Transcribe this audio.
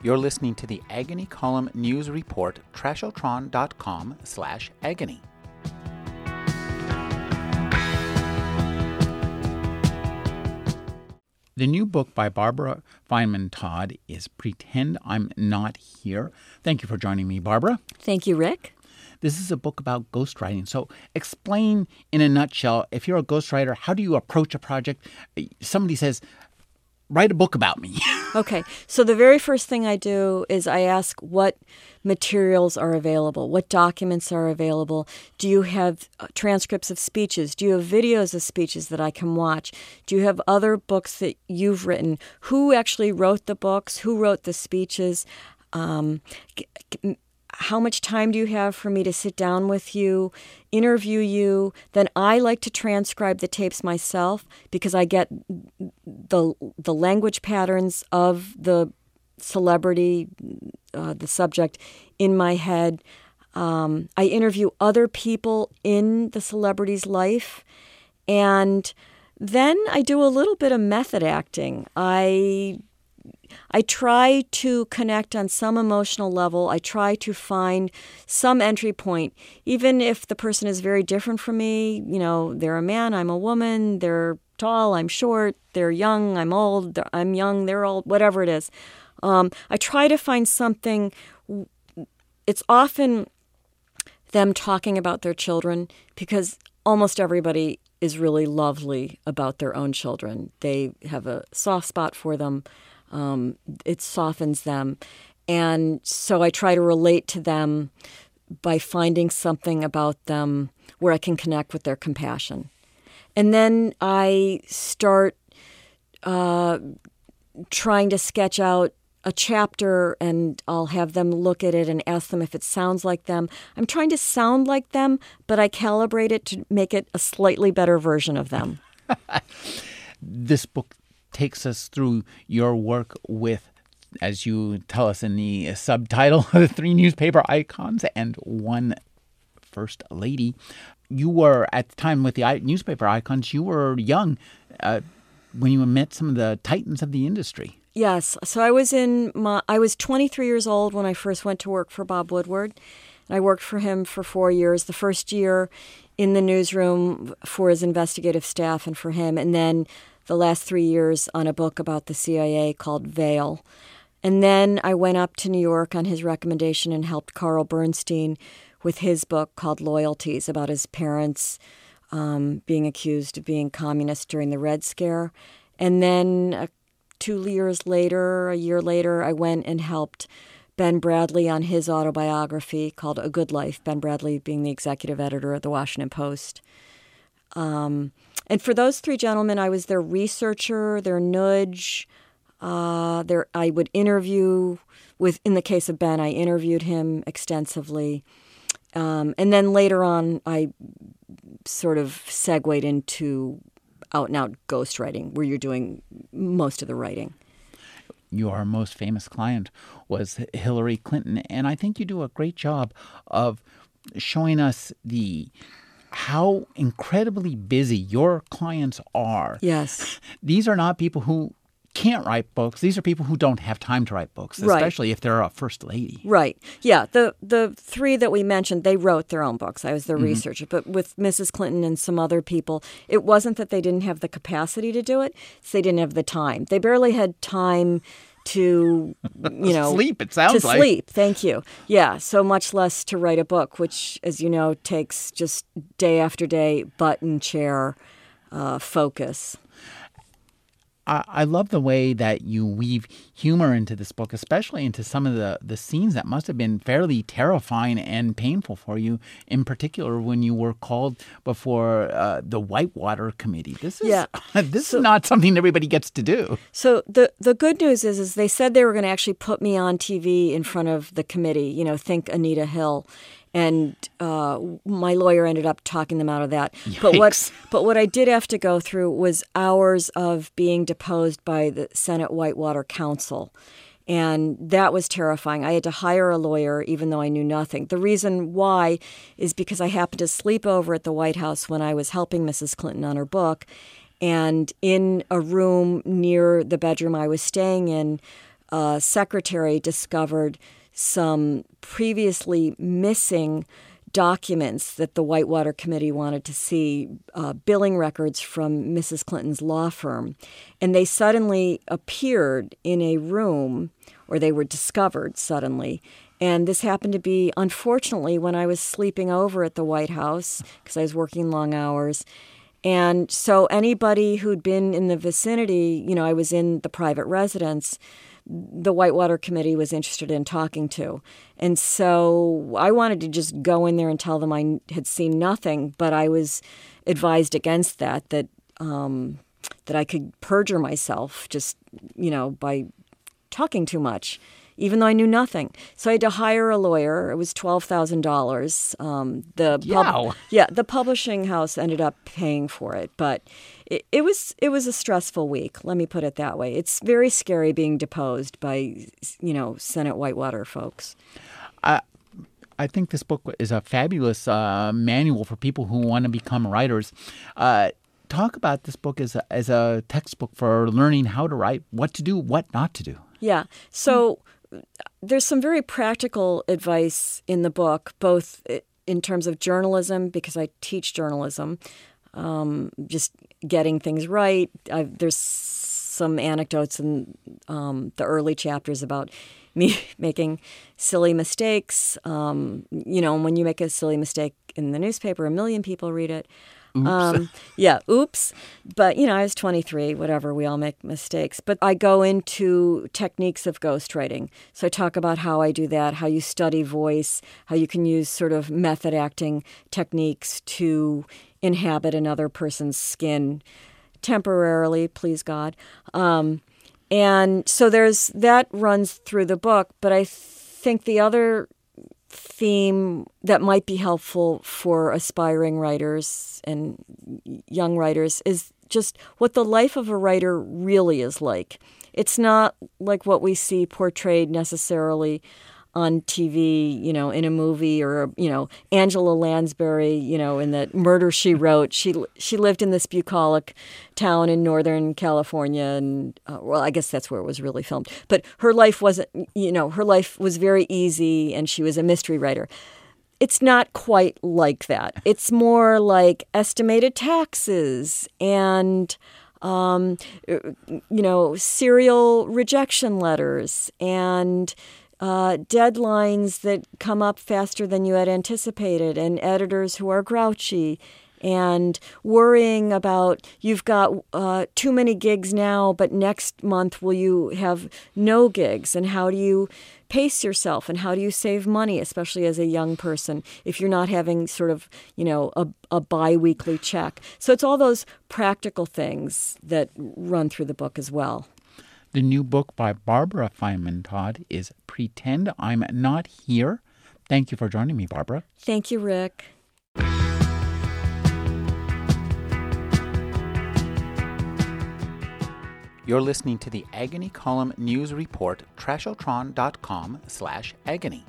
You're listening to the Agony Column News Report, trashotron.com slash agony. The new book by Barbara Feinman Todd is Pretend I'm Not Here. Thank you for joining me, Barbara. Thank you, Rick. This is a book about ghostwriting. So, explain in a nutshell if you're a ghostwriter, how do you approach a project? Somebody says, write a book about me. okay. So the very first thing I do is I ask what materials are available, what documents are available. Do you have uh, transcripts of speeches? Do you have videos of speeches that I can watch? Do you have other books that you've written? Who actually wrote the books? Who wrote the speeches? Um, how much time do you have for me to sit down with you, interview you? Then I like to transcribe the tapes myself because I get the the language patterns of the celebrity, uh, the subject, in my head. Um, I interview other people in the celebrity's life, and then I do a little bit of method acting. I I try to connect on some emotional level. I try to find some entry point, even if the person is very different from me. You know, they're a man, I'm a woman, they're tall, I'm short, they're young, I'm old, I'm young, they're old, whatever it is. Um, I try to find something. It's often them talking about their children because almost everybody is really lovely about their own children. They have a soft spot for them. Um, it softens them. And so I try to relate to them by finding something about them where I can connect with their compassion. And then I start uh, trying to sketch out a chapter and I'll have them look at it and ask them if it sounds like them. I'm trying to sound like them, but I calibrate it to make it a slightly better version of them. this book takes us through your work with, as you tell us in the subtitle, the three newspaper icons and one first lady. You were at the time with the newspaper icons. You were young uh, when you met some of the titans of the industry. Yes. So I was in my I was 23 years old when I first went to work for Bob Woodward. And I worked for him for 4 years. The first year in the newsroom for his investigative staff and for him and then the last three years on a book about the CIA called Veil. And then I went up to New York on his recommendation and helped Carl Bernstein with his book called Loyalties about his parents um, being accused of being communists during the Red Scare. And then uh, two years later, a year later, I went and helped Ben Bradlee on his autobiography called A Good Life, Ben Bradlee being the executive editor of the Washington Post. Um, and for those three gentlemen, I was their researcher, their nudge. Uh, their, I would interview with. In the case of Ben, I interviewed him extensively, um, and then later on, I sort of segued into out and out ghostwriting, where you're doing most of the writing. Your most famous client was Hillary Clinton, and I think you do a great job of showing us the how incredibly busy your clients are. Yes. These are not people who can't write books. These are people who don't have time to write books, especially right. if they're a first lady. Right. Yeah. The the three that we mentioned, they wrote their own books. I was their mm-hmm. researcher. But with Mrs. Clinton and some other people, it wasn't that they didn't have the capacity to do it; they didn't have the time. They barely had time to you know sleep it sounds to like. sleep. Thank you. Yeah so much less to write a book which as you know takes just day after day button chair uh, focus I, I love the way that you weave humor into this book, especially into some of the, the scenes that must have been fairly terrifying and painful for you, in particular when you were called before uh, the Whitewater Committee. This is yeah. this so, is not something everybody gets to do. So the the good news is is they said they were going to actually put me on TV in front of the committee. You know, think Anita Hill and uh, my lawyer ended up talking them out of that. Yikes. But what but what I did have to go through was hours of being deposed by the Senate Whitewater Counsel. And that was terrifying. I had to hire a lawyer even though I knew nothing. The reason why is because I happened to sleep over at the White House when I was helping Mrs. Clinton on her book. And in a room near the bedroom I was staying in, a secretary discovered some previously missing documents that the Whitewater Committee wanted to see, uh, billing records from Mrs. Clinton's law firm. And they suddenly appeared in a room, or they were discovered suddenly. And this happened to be, unfortunately, when I was sleeping over at the White House because I was working long hours. And so anybody who'd been in the vicinity, you know, I was in the private residence the Whitewater Committee was interested in talking to. And so I wanted to just go in there and tell them I had seen nothing, but I was advised against that, that, um, that I could perjure myself just, you know, by talking too much even though I knew nothing. So I had to hire a lawyer. It was twelve thousand um, dollars. The pub- yeah, the publishing house ended up paying for it, but it, it was it was a stressful week. Let me put it that way. It's very scary being deposed by you know Senate Whitewater folks. Uh, I think this book is a fabulous uh, manual for people who want to become writers. Uh, talk about this book as a, as a textbook for learning how to write, what to do, what not to do. Yeah. So there's some very practical advice in the book, both in terms of journalism, because I teach journalism, um, just getting things right. I've, there's some anecdotes in um, the early chapters about me making silly mistakes. Um, you know, when you make a silly mistake in the newspaper, a million people read it. Um, yeah, oops. But, you know, I was 23, whatever, we all make mistakes. But I go into techniques of ghostwriting. So I talk about how I do that, how you study voice, how you can use sort of method acting techniques to inhabit another person's skin temporarily, please God. Um, and so there's that runs through the book, but I think the other theme that might be helpful for aspiring writers and young writers is just what the life of a writer really is like. It's not like what we see portrayed necessarily on TV, you know, in a movie or you know, Angela Lansbury, you know, in the Murder She Wrote. She she lived in this bucolic town in Northern California, and uh, well, I guess that's where it was really filmed. But her life wasn't, you know, her life was very easy, and she was a mystery writer. It's not quite like that. It's more like estimated taxes and um, you know, serial rejection letters and uh, deadlines that come up faster than you had anticipated, and editors who are grouchy, and worrying about you've got uh, too many gigs now, but next month will you have no gigs? And how do you pace yourself and how do you save money, especially as a young person, if you're not having sort of, you know, a, a bi weekly check? So it's all those practical things that run through the book as well. The new book by Barbara Feinman Todd is Pretend I'm Not Here. Thank you for joining me, Barbara. Thank you, Rick. You're listening to the Agony Column News Report, trashotron.com slash agony.